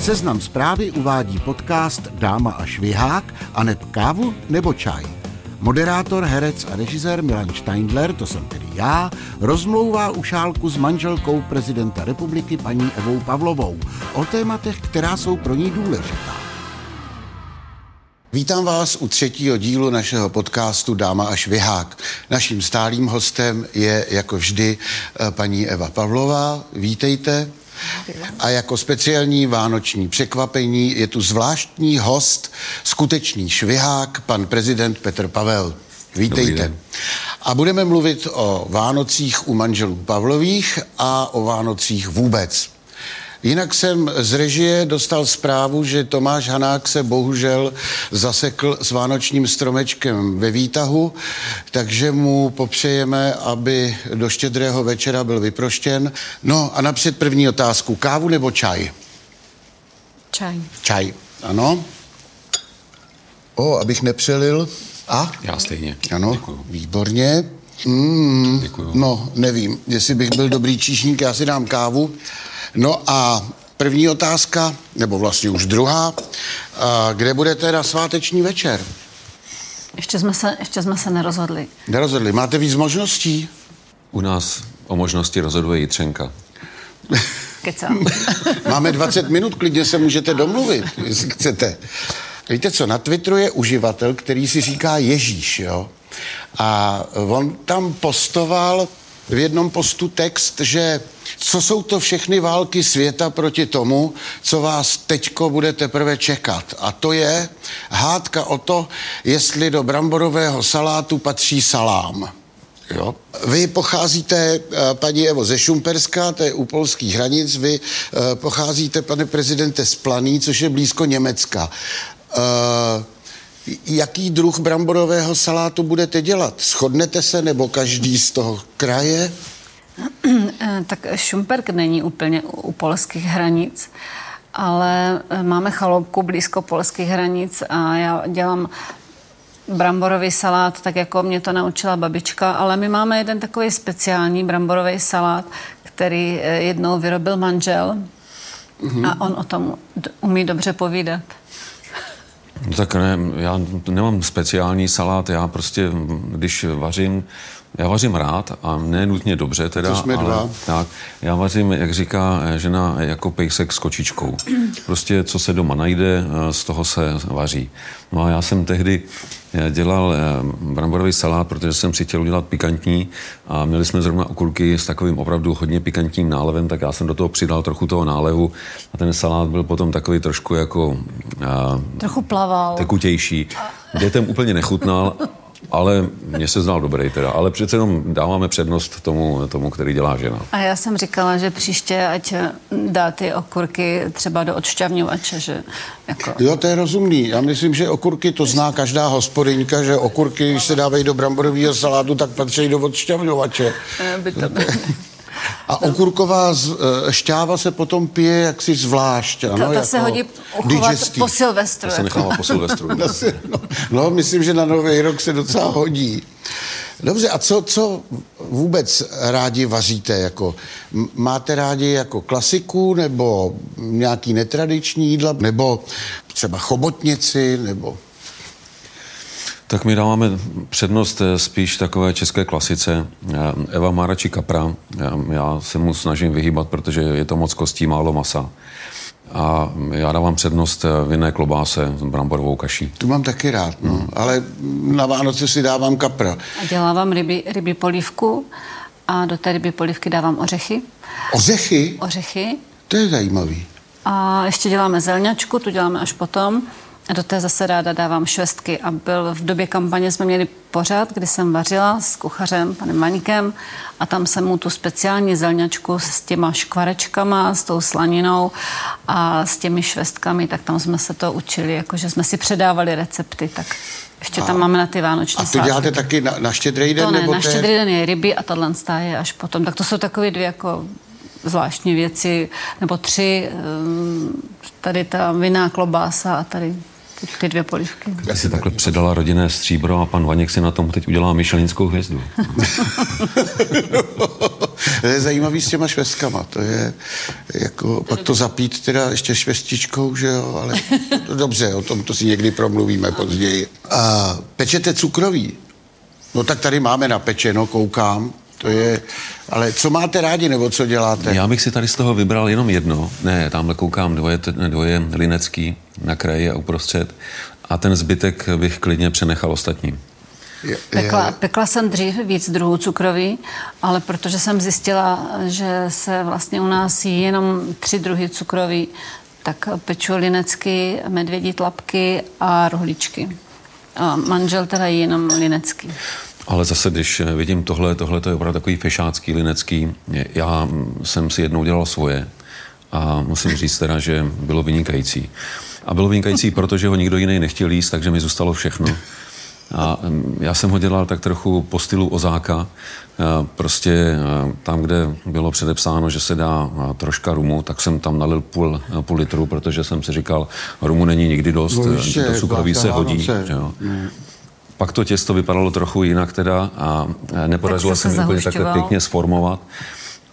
Seznam zprávy uvádí podcast Dáma a švihák a neb kávu nebo čaj. Moderátor, herec a režisér Milan Steindler, to jsem tedy já, rozmlouvá u šálku s manželkou prezidenta republiky paní Evou Pavlovou o tématech, která jsou pro ní důležitá. Vítám vás u třetího dílu našeho podcastu Dáma a švihák. Naším stálým hostem je jako vždy paní Eva Pavlová. Vítejte. A jako speciální vánoční překvapení je tu zvláštní host, skutečný švihák, pan prezident Petr Pavel. Vítejte. A budeme mluvit o Vánocích u manželů Pavlových a o Vánocích vůbec. Jinak jsem z režie dostal zprávu, že Tomáš Hanák se bohužel zasekl s vánočním stromečkem ve výtahu, takže mu popřejeme, aby do štědrého večera byl vyproštěn. No a napřed první otázku. Kávu nebo čaj? Čaj. Čaj, ano. O, abych nepřelil. A? Já stejně. Ano, Děkuju. výborně. Mm, Děkuju. No, nevím, jestli bych byl dobrý číšník, já si dám kávu. No a první otázka, nebo vlastně už druhá, a kde budete na sváteční večer? Ještě jsme se, ještě jsme se nerozhodli. Nerozhodli, máte víc možností? U nás o možnosti rozhoduje Jitřenka. Kecám. Máme 20 minut, klidně se můžete domluvit, jestli chcete. Víte co, na Twitteru je uživatel, který si říká Ježíš, jo? A on tam postoval v jednom postu text, že co jsou to všechny války světa proti tomu, co vás teďko bude teprve čekat. A to je hádka o to, jestli do bramborového salátu patří salám. Jo. Vy pocházíte, eh, paní Evo, ze Šumperska, to je u polských hranic, vy eh, pocházíte, pane prezidente, z Planý, což je blízko Německa. Eh, Jaký druh bramborového salátu budete dělat? Shodnete se nebo každý z toho kraje? Eh, tak Šumperk není úplně u, polských hranic, ale eh, máme chaloupku blízko polských hranic a já dělám bramborový salát, tak jako mě to naučila babička, ale my máme jeden takový speciální bramborový salát, který eh, jednou vyrobil manžel a on o tom umí dobře povídat. No tak ne, já nemám speciální salát, já prostě, když vařím, já vařím rád a ne nutně dobře teda, jsme ale dva. tak, já vařím, jak říká žena, jako pejsek s kočičkou. Prostě co se doma najde, z toho se vaří. No a já jsem tehdy eh, dělal eh, bramborový salát, protože jsem si chtěl udělat pikantní a měli jsme zrovna okurky s takovým opravdu hodně pikantním nálevem, tak já jsem do toho přidal trochu toho nálevu a ten salát byl potom takový trošku jako eh, Trochu plaval. tekutější. Dětem úplně nechutnal, ale mně se znal dobrý teda. Ale přece jenom dáváme přednost tomu, tomu který dělá žena. A já jsem říkala, že příště ať dá ty okurky třeba do odšťavňovače, že jako... Jo, to je rozumný. Já myslím, že okurky to zná každá hospodyňka, že okurky, když se dávají do bramborového salátu, tak patří do odšťavňovače. eh, By to bylo. A okurková z, eh, šťáva se potom pije jaksi zvlášť. Ano, To, to se jako hodí uchovat digestiv. po Silvestru. To se Jako. nechává po Silvestru. Asi, no, no, myslím, že na Nový rok se docela hodí. Dobře, a co, co vůbec rádi vaříte? Jako, máte rádi jako klasiku, nebo nějaký netradiční jídla, nebo třeba chobotnici, nebo... Tak my dáváme přednost eh, spíš takové české klasice. Eh, Eva má radši kapra. Já, já se mu snažím vyhýbat, protože je to moc kostí, málo masa. A já dávám přednost eh, vinné klobáse s bramborovou kaší. Tu mám taky rád, no. Ale na Vánoce si dávám kapra. A dělávám ryby, ryby polívku a do té ryby polívky dávám ořechy. Ořechy? Ořechy. To je zajímavý. A ještě děláme zelňačku, tu děláme až potom. A do té zase ráda dávám švestky. A byl v době kampaně jsme měli pořad, kdy jsem vařila s kuchařem, panem Maňkem, a tam jsem mu tu speciální zelňačku s těma škvarečkama, s tou slaninou a s těmi švestkami, tak tam jsme se to učili, jakože jsme si předávali recepty, tak ještě tam máme na ty vánoční A to svátky. děláte taky na, na štědrý den? To ne, nebo na štědrý den je ryby a tohle je až potom. Tak to jsou takové dvě jako zvláštní věci, nebo tři, ehm, tady ta vinná klobása a tady ty, ty dvě polívky. Já si takhle předala rodinné stříbro a pan Vaněk si na tom teď udělá myšelinskou hvězdu. To je zajímavý s těma švestkama, to je jako, pak to zapít teda ještě švestičkou, že jo, ale dobře, o tom to si někdy promluvíme později. A pečete cukroví? No tak tady máme napečeno, koukám, to je, ale co máte rádi, nebo co děláte? Já bych si tady z toho vybral jenom jedno. Ne, tamhle koukám dvoje, dvoje linecký na kraji a uprostřed. A ten zbytek bych klidně přenechal ostatním. Je, pekla, pekla jsem dřív víc druhů cukroví, ale protože jsem zjistila, že se vlastně u nás jí jenom tři druhy cukroví, tak peču linecky, medvědí tlapky a rohličky. A manžel teda jí jenom linecký. Ale zase, když vidím tohle, tohle to je opravdu takový fešácký, linecký. Já jsem si jednou dělal svoje a musím říct teda, že bylo vynikající. A bylo vynikající, protože ho nikdo jiný nechtěl jíst, takže mi zůstalo všechno. A já jsem ho dělal tak trochu po stylu ozáka. Prostě tam, kde bylo předepsáno, že se dá troška rumu, tak jsem tam nalil půl, půl litru, protože jsem si říkal, rumu není nikdy dost, no, ještě, to cukroví se hodí. Že jo. Pak to těsto vypadalo trochu jinak teda a nepodařilo se mi úplně takhle pěkně sformovat.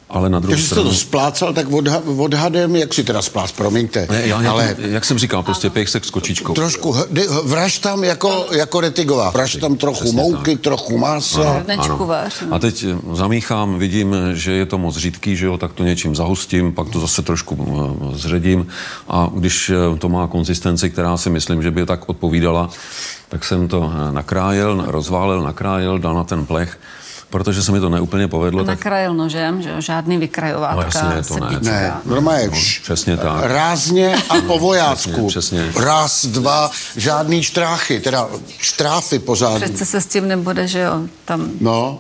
Ale na druhou Když stranu... Když jsi to splácal, tak odha- odhadem, jak si teda splác, promiňte. Ne, já, ale... Jak, jak jsem říkal, prostě pejsek s kočičkou. Trošku, vraž tam jako, jako retigová. Vraž tam trochu Přesně mouky, tak. trochu masa. Ano, A teď eh, zamíchám, vidím, že je to moc řídký, že jo, tak to něčím zahustím, pak to zase trošku eh, zředím. A když eh, to má konzistenci, která si myslím, že by tak odpovídala, tak jsem to nakrájel, rozválil, nakrájel, dal na ten plech protože se mi to neúplně povedlo. tak... Nakrájel nožem, že žádný vykrajovátka. No jasně, to ne. Ne, normálně. No, přesně tak. Rázně a po vojácku. Přesně, přesně. Raz, dva, žádný štráchy, teda štráfy pořád. Přece se s tím nebude, že jo, tam... No.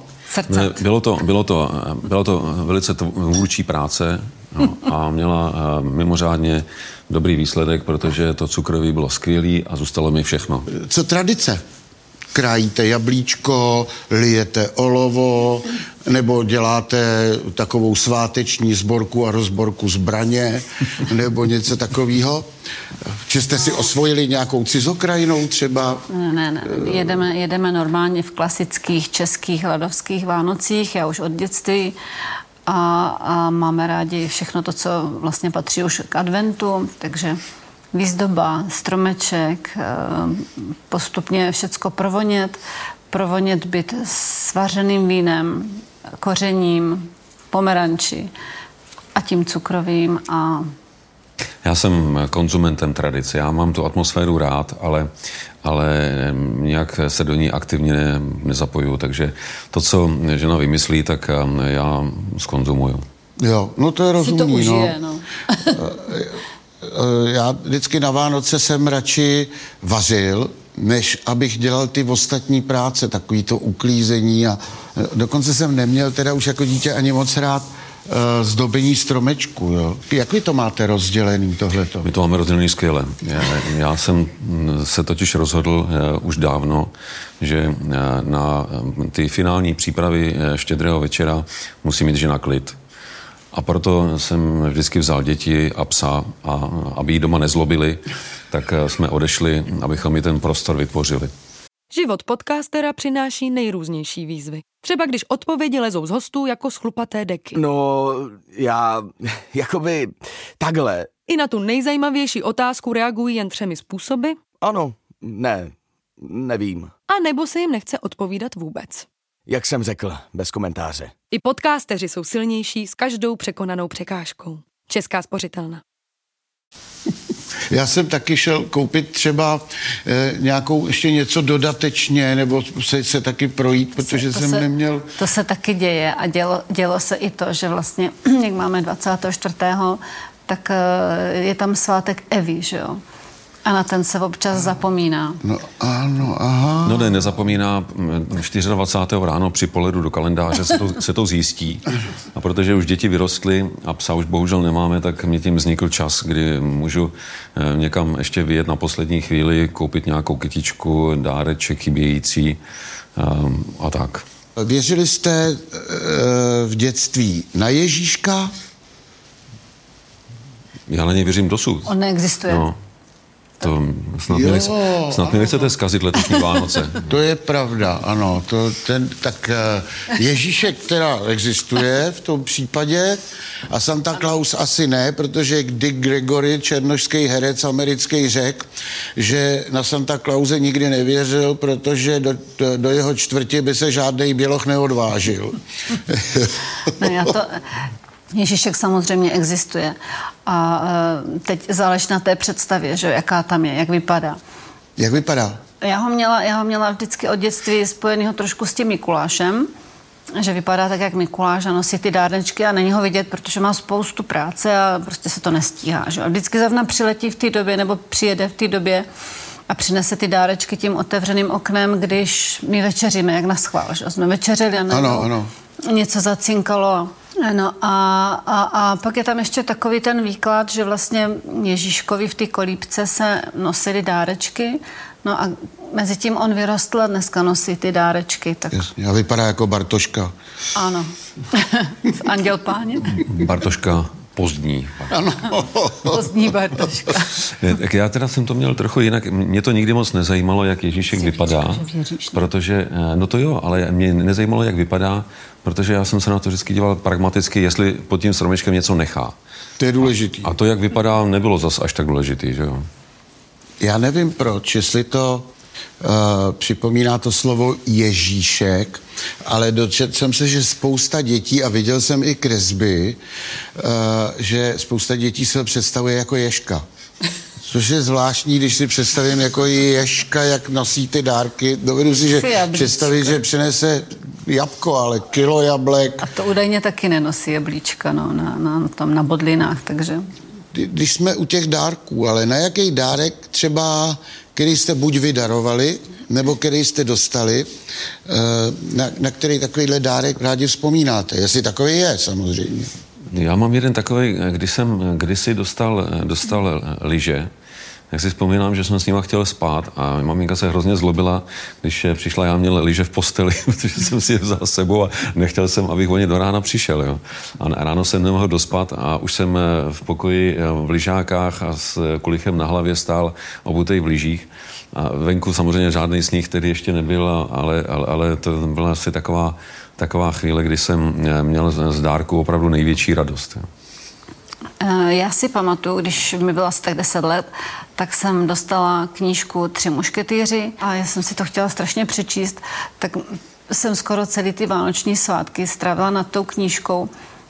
Ne, bylo, to, bylo, to, bylo to velice tvůrčí práce no, a měla uh, mimořádně dobrý výsledek, protože to cukroví bylo skvělý a zůstalo mi všechno. Co tradice? Krájíte jablíčko, lijete olovo, nebo děláte takovou sváteční sborku a rozborku zbraně, nebo něco takového? Či jste si osvojili nějakou cizokrajinou třeba? Ne, ne, jedeme, jedeme normálně v klasických českých ladovských Vánocích, já už od dětství a, a máme rádi všechno to, co vlastně patří už k adventu, takže výzdoba, stromeček, eh, postupně všecko provonět, provonět byt svařeným vínem, kořením, pomeranči a tím cukrovým a já jsem konzumentem tradice, já mám tu atmosféru rád, ale, ale nějak se do ní aktivně ne, nezapoju, takže to, co žena vymyslí, tak eh, já skonzumuju. Jo, no to je rozumný, si to užije, no. no. Eh, já vždycky na Vánoce jsem radši vařil, než abych dělal ty ostatní práce, takový to uklízení a eh, dokonce jsem neměl teda už jako dítě ani moc rád uh, zdobení stromečku, jo. Jak vy to máte rozdělený, tohleto? My to máme rozdělený skvěle. Já, já jsem mm, se totiž rozhodl uh, už dávno, že uh, na ty finální přípravy štědrého večera musí mít žena klid. A proto jsem vždycky vzal děti a psa a aby jí doma nezlobili, tak eh, jsme odešli, abychom mi ten prostor vytvořili. Život podcastera přináší nejrůznější výzvy. Třeba když odpovědi lezou z hostů jako schlupaté deky. No, já, jakoby, takhle. I na tu nejzajímavější otázku reagují jen třemi způsoby. Ano, ne, nevím. A nebo se jim nechce odpovídat vůbec. Jak jsem řekl, bez komentáře. I podcasteři jsou silnější s každou překonanou překážkou. Česká spořitelna. Já jsem taky šel koupit třeba e, nějakou ještě něco dodatečně, nebo se, se taky projít, protože to jsem se, neměl... To se taky děje a dělo, dělo se i to, že vlastně, jak máme 24. tak e, je tam svátek Evy, že jo? A na ten se občas zapomíná. No ano, aha. No ne, nezapomíná 24. Mm, ráno při pohledu do kalendáře se to, se to zjistí. A protože už děti vyrostly a psa už bohužel nemáme, tak mě tím vznikl čas, kdy můžu eh, někam ještě vyjet na poslední chvíli, koupit nějakou kytičku, dáreček chybějící ehm, a tak. Věřili jste eh, v dětství na Ježíška? Já na něj věřím dosud. On neexistuje. No. To snad, Jo, nechce, snad mi nechcete zkazit letošní Vánoce. To je pravda, ano. To, ten, tak eh, Ježíšek teda existuje v tom případě a Santa Claus asi ne, protože Dick Gregory, černošský herec americký, řekl, že na Santa Clause nikdy nevěřil, protože do, do, do jeho čtvrti by se žádný běloch neodvážil. Ne, já to, Ježíšek samozřejmě existuje. A e, teď záleží na té představě, že, jaká tam je, jak vypadá. Jak vypadá? Já ho měla, já ho měla vždycky od dětství spojenýho trošku s tím Mikulášem, že vypadá tak, jak Mikuláš a nosí ty dárečky a není ho vidět, protože má spoustu práce a prostě se to nestíhá. Že? A vždycky zrovna přiletí v té době nebo přijede v té době a přinese ty dárečky tím otevřeným oknem, když my večeříme, jak na schvál. Že? Jsme večeřili a Ano, ano. něco zacinkalo. No a, a, a pak je tam ještě takový ten výklad, že vlastně Ježíškovi v té kolípce se nosily dárečky, no a mezi tím on vyrostl a dneska nosí ty dárečky, tak Jasně, a vypadá jako Bartoška. ano. Anděl páně? Bartoška pozdní. Ano. Pozdní Bartoška. Ne, Tak já teda jsem to měl trochu jinak. Mě to nikdy moc nezajímalo, jak Ježíšek vypadá. věříš? Protože, eh, no to jo, ale mě nezajímalo, jak vypadá, protože já jsem se na to vždycky díval pragmaticky, jestli pod tím stromečkem něco nechá. To je důležitý. A to, jak vypadá, nebylo zas až tak důležitý, že jo? Já nevím proč, jestli to připomíná to slovo Ježíšek, ale dočetl jsem se, že spousta dětí, a viděl jsem i kresby, uh, že spousta dětí se představuje jako Ježka. Což je zvláštní, když si představím jako Ježka, jak nosí ty dárky. Dovedu si, že představit, že přinese jabko, ale kilo jablek. A to údajně taky nenosí jablíčka no, na, na, tam na bodlinách, takže... Kdy- když jsme u těch dárků, ale na jaký dárek třeba, který jste buď vydarovali, nebo který jste dostali, eh, na, na který takovýhle dárek rádi vzpomínáte. Jestli takový je, samozřejmě. Já mám jeden takový, když jsem kdysi dostal, dostal lyže, tak si vzpomínám, že jsem s nima chtěl spát a maminka se hrozně zlobila, když přišla, já měl lyže v posteli, protože jsem si je vzal sebou a nechtěl jsem, abych o ně do rána přišel. Jo. A ráno jsem nemohl dospat a už jsem v pokoji v lyžákách a s kulichem na hlavě stál obutej v lyžích. A venku samozřejmě žádný sníh tedy ještě nebyl, ale, ale, ale to byla asi taková, taková chvíle, kdy jsem měl z- dárku opravdu největší radost. Jo. Eh, Já si pamatuju, když mi bylo asi tak 10 let, tak jsem dostala knížku Tři mušketýři a já jsem si to chtěla strašně přečíst, tak jsem skoro celý ty vánoční svátky strávila nad tou knížkou,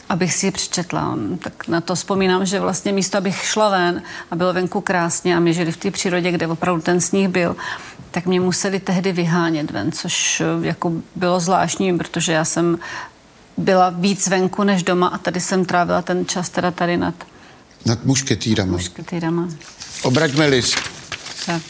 abych si ji přečetla. Tak na to vzpomínám, že vlastně místo, abych šla ven a bylo venku krásně a my žili v té přírodě, kde opravdu ten sníh byl, tak mě museli tehdy vyhánět ven, což eh, jako bylo zvláštní, protože já jsem byla víc venku než doma a tady jsem trávila ten čas teda tady nad Nad mušketýrama. mušketýrama. Obraťme list. Tak.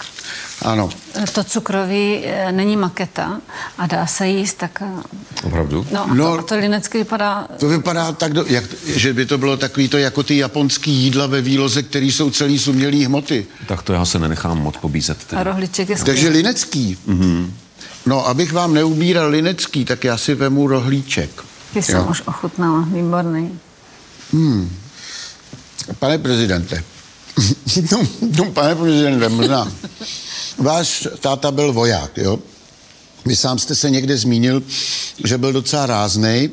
Ano. To cukroví eh, není maketa a dá se jíst, tak... eh, Opravdu? No, a, No. to, a to linecky vypadá... To vypadá tak, do, jak, že by to bylo takový to jako ty japonský jídla ve výloze, který jsou celý z umělý hmoty. Tak to já se nenechám moc pobízet. A Teda. rohliček je Takže skvělý. linecký. Mm-hmm. No, abych vám neubíral linecký, tak já si vemu rohlíček. Ty jsem už ochutnala, výborný. Pane prezidente, no, no, pane prezidente, možná, váš táta byl voják, jo? Vy sám jste se někde zmínil, že byl docela ráznej.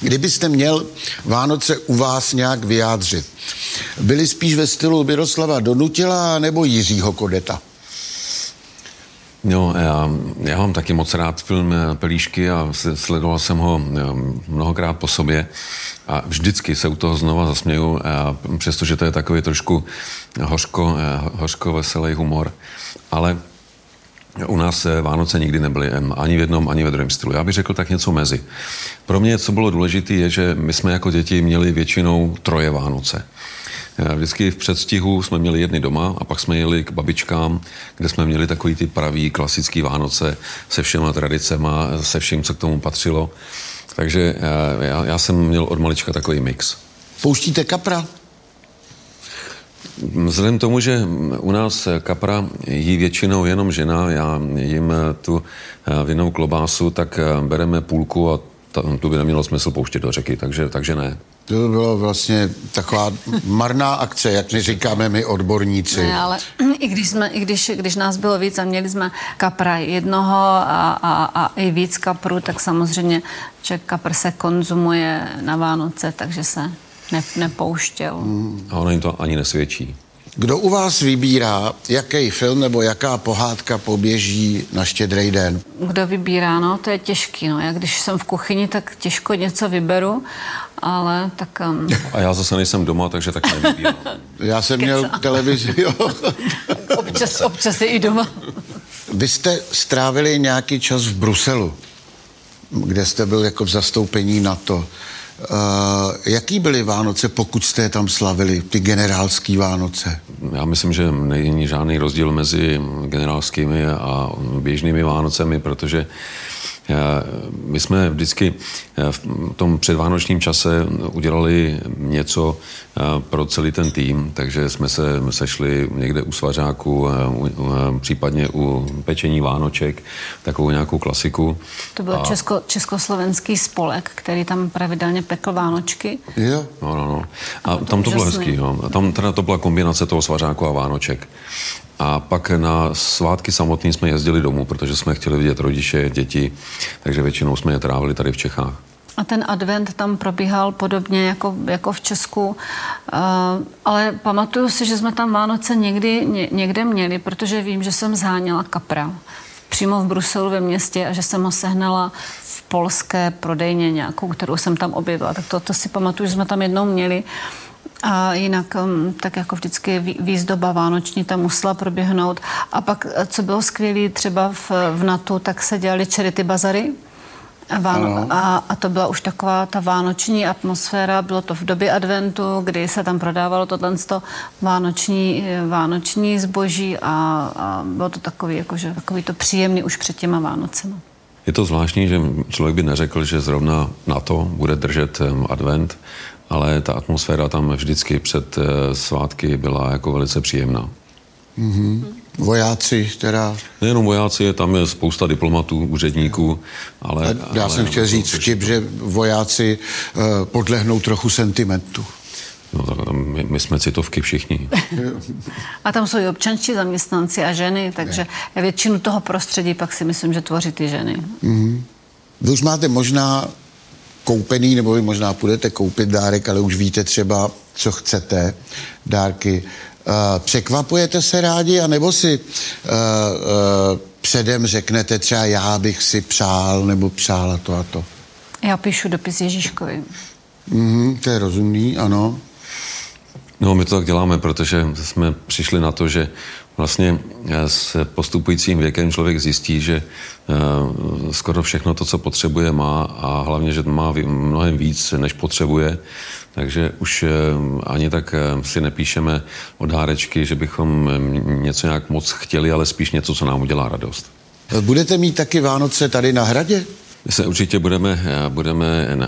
Kdybyste měl Vánoce u vás nějak vyjádřit, byli spíš ve stylu Miroslava Donutila nebo Jiřího Kodeta? Jo, já, já mám taky moc rád film eh, Pelíšky a sledoval jsem ho eh, mnohokrát po sobě a vždycky se u toho znova zasměju, a přestože to je takový trošku hořko, eh, hořko veselý humor, ale u nás eh, Vánoce nikdy nebyly ani v jednom, ani ve druhém stylu. Já bych řekl tak něco mezi. Pro mě, co bylo důležité, je, že my jsme jako děti měli většinou troje Vánoce. Eh, Vždycky v předstihu jsme měli jedny doma a pak jsme jeli k babičkám, kde jsme měli takový ty pravý klasický Vánoce se všema tradicema, se vším, co k tomu patřilo. Takže eh, já, já jsem měl od malička takový mix. Pouštíte kapra? Vzhledem k tomu, že u nás kapra jí většinou jenom žena, já jim tu eh, vinnou klobásu, tak eh, bereme půlku a ta, tu by nemělo smysl pouštět do řeky, takže, takže ne. To bylo vlastně taková marná akce, jak my říkáme my odborníci. Ne, ale i když, jsme, i když, když nás bylo víc a měli jsme kapra jednoho a, a, a i víc kaprů, tak samozřejmě, že kapr se konzumuje na Vánoce, takže se ne, nepouštěl. A ono jim to ani nesvědčí. Kdo u vás vybírá, jaký film nebo jaká pohádka poběží na štědrý den? Kdo vybírá, no, to je těžký. No. Já když jsem v kuchyni, tak těžko něco vyberu, ale tak... Um... A já zase nejsem doma, takže tak nevybírám. Já jsem měl televizi, jo. občas, občas je i doma. Vy jste strávili nějaký čas v Bruselu, kde jste byl jako v zastoupení NATO. Uh, jaký byly Vánoce, pokud jste je tam slavili, ty generálský Vánoce? Já myslím, že není žádný rozdíl mezi generálskými a běžnými Vánocemi, protože my jsme vždycky eh, v tom předvánočním čase udělali něco eh, pro celý ten tým, takže jsme se sešli někde u svařáku, eh, případně u pečení Vánoček, takovou nějakou klasiku. To byl a... česko, československý spolek, který tam pravidelně pekl Vánočky. Jo. No, no, no. A, a tam to bylo hezký, jo. A tam teda to byla kombinace toho svařáku a Vánoček. A pak na svátky samotný jsme jezdili domů, protože jsme chtěli vidět rodiče, děti, takže většinou jsme je trávili tady v Čechách. A ten advent tam probíhal podobně jako, jako v Česku, uh, ale pamatuju si, že jsme tam Vánoce někdy, ně, někde měli, protože vím, že jsem zháněla kapra přímo v Bruselu ve městě a že jsem ho sehnala v polské prodejně nějakou, kterou jsem tam objevila. Tak to, to si pamatuju, že jsme tam jednou měli. A jinak, um, tak jako vždycky výzdoba vánoční tam musela proběhnout. A pak, eh, co bylo skvělé třeba v, v NATO, tak se dělali charity bazary. Váno- a, a to byla už taková ta vánoční atmosféra, bylo to v době adventu, kdy se tam prodávalo tohle vánoční, eh, vánoční zboží a, a bylo to takový, jakože, takový to příjemný už před těma Vánocema. Je to zvláštní, že člověk by neřekl, že zrovna na to bude držet advent, ale ta atmosféra tam vždycky před eh, svátky byla jako velice příjemná. Mm-hmm. Vojáci teda... Nejenom vojáci, tam je spousta diplomatů, úředníků, ale... Já ale, jsem chtěl říct vtip, že vojáci uh, podlehnou trochu sentimentu. No tak tam my, my jsme citovky všichni. a tam jsou i občanští zaměstnanci a ženy, takže já většinu toho prostředí pak si myslím, že tvoří ty ženy. Mm-hmm. Vy už máte možná koupený, nebo vy možná půjdete koupit dárek, ale už víte třeba, co chcete, dárky. Uh, překvapujete se rádi, anebo si uh, uh, předem řeknete třeba já bych si přál, nebo přála to a to? Já píšu dopis Ježíškovi. Mm, to je rozumný, ano. No, my to tak děláme, protože jsme přišli na to, že vlastně s postupujícím věkem člověk zjistí, že skoro všechno to, co potřebuje, má a hlavně, že má mnohem víc, než potřebuje. Takže už ani tak si nepíšeme o dárečky, že bychom něco nějak moc chtěli, ale spíš něco, co nám udělá radost. Budete mít taky Vánoce tady na hradě? My se určitě budeme, budeme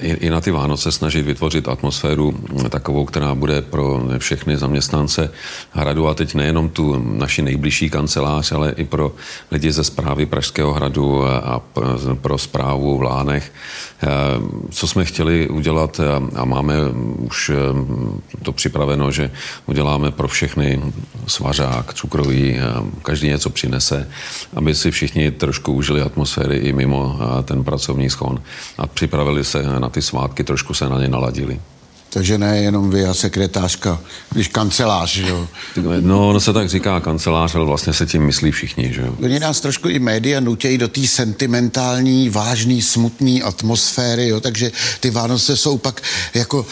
i na ty Vánoce snažit vytvořit atmosféru takovou, která bude pro všechny zaměstnance hradu a teď nejenom tu naši nejbližší kancelář, ale i pro lidi ze zprávy Pražského hradu a pro zprávu v Lánech. Co jsme chtěli udělat a máme už to připraveno, že uděláme pro všechny svařák, cukroví, každý něco přinese, aby si všichni trošku užili atmosféry i mimo ten pracovní schon a připravili se na ty svátky, trošku se na ně naladili. Takže ne jenom vy a sekretářka, když kancelář, že jo? No, ono se tak říká kancelář, ale vlastně se tím myslí všichni, že jo? Oni nás trošku i média nutějí do té sentimentální, vážný, smutný atmosféry, jo? Takže ty Vánoce jsou pak jako uh,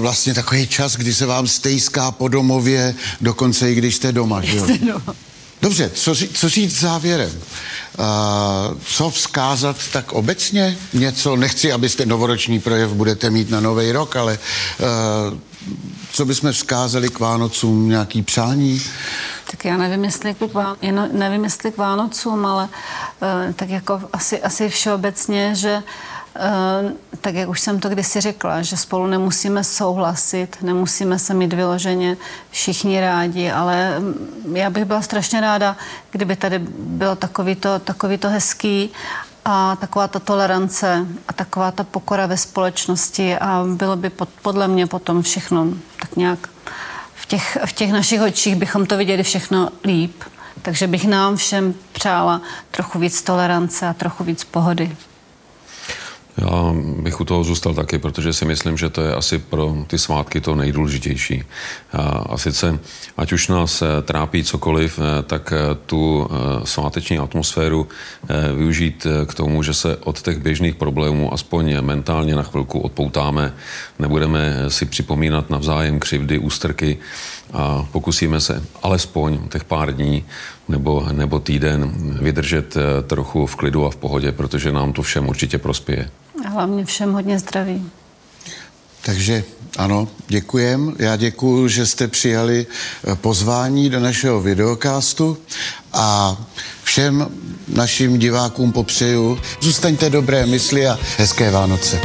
vlastně takový čas, kdy se vám stejská po domově, dokonce i když jste doma, že jo? Dobře, co, co říct závěrem? Uh, co vzkázat tak obecně? Něco, nechci, abyste novoroční projev budete mít na nový rok, ale uh, co bychom vzkázali k Vánocům, nějaký přání? Tak já nevím, jestli k, Vá... nevím, jestli k Vánocům, ale uh, tak jako asi, asi všeobecně, že uh, tak jak už jsem to kdysi řekla, že spolu nemusíme souhlasit, nemusíme se mít vyloženě všichni rádi, ale já bych byla strašně ráda, kdyby tady bylo takový to, takový to hezký a taková ta tolerance a taková ta pokora ve společnosti a bylo by pod, podle mě potom všechno tak nějak v těch, v těch našich očích bychom to viděli všechno líp. Takže bych nám všem přála trochu víc tolerance a trochu víc pohody. Já bych u toho zůstal taky, protože si myslím, že to je asi pro ty svátky to nejdůležitější. A sice, ať už nás eh, trápí cokoliv, eh, tak eh, tu sváteční atmosféru využít k tomu, že se od těch běžných problémů aspoň mentálně na chvilku odpoutáme, nebudeme si připomínat navzájem křivdy, ústrky a pokusíme se alespoň těch pár dní nebo, nebo týden vydržet trochu v klidu a v pohodě, protože nám to všem určitě prospěje. A hlavně všem hodně zdraví. Takže ano, děkujem. Já děkuji, že jste přijali eh, pozvání do našeho videokástu a všem našim divákům popřeju, zůstaňte dobré mysli a hezké Vánoce.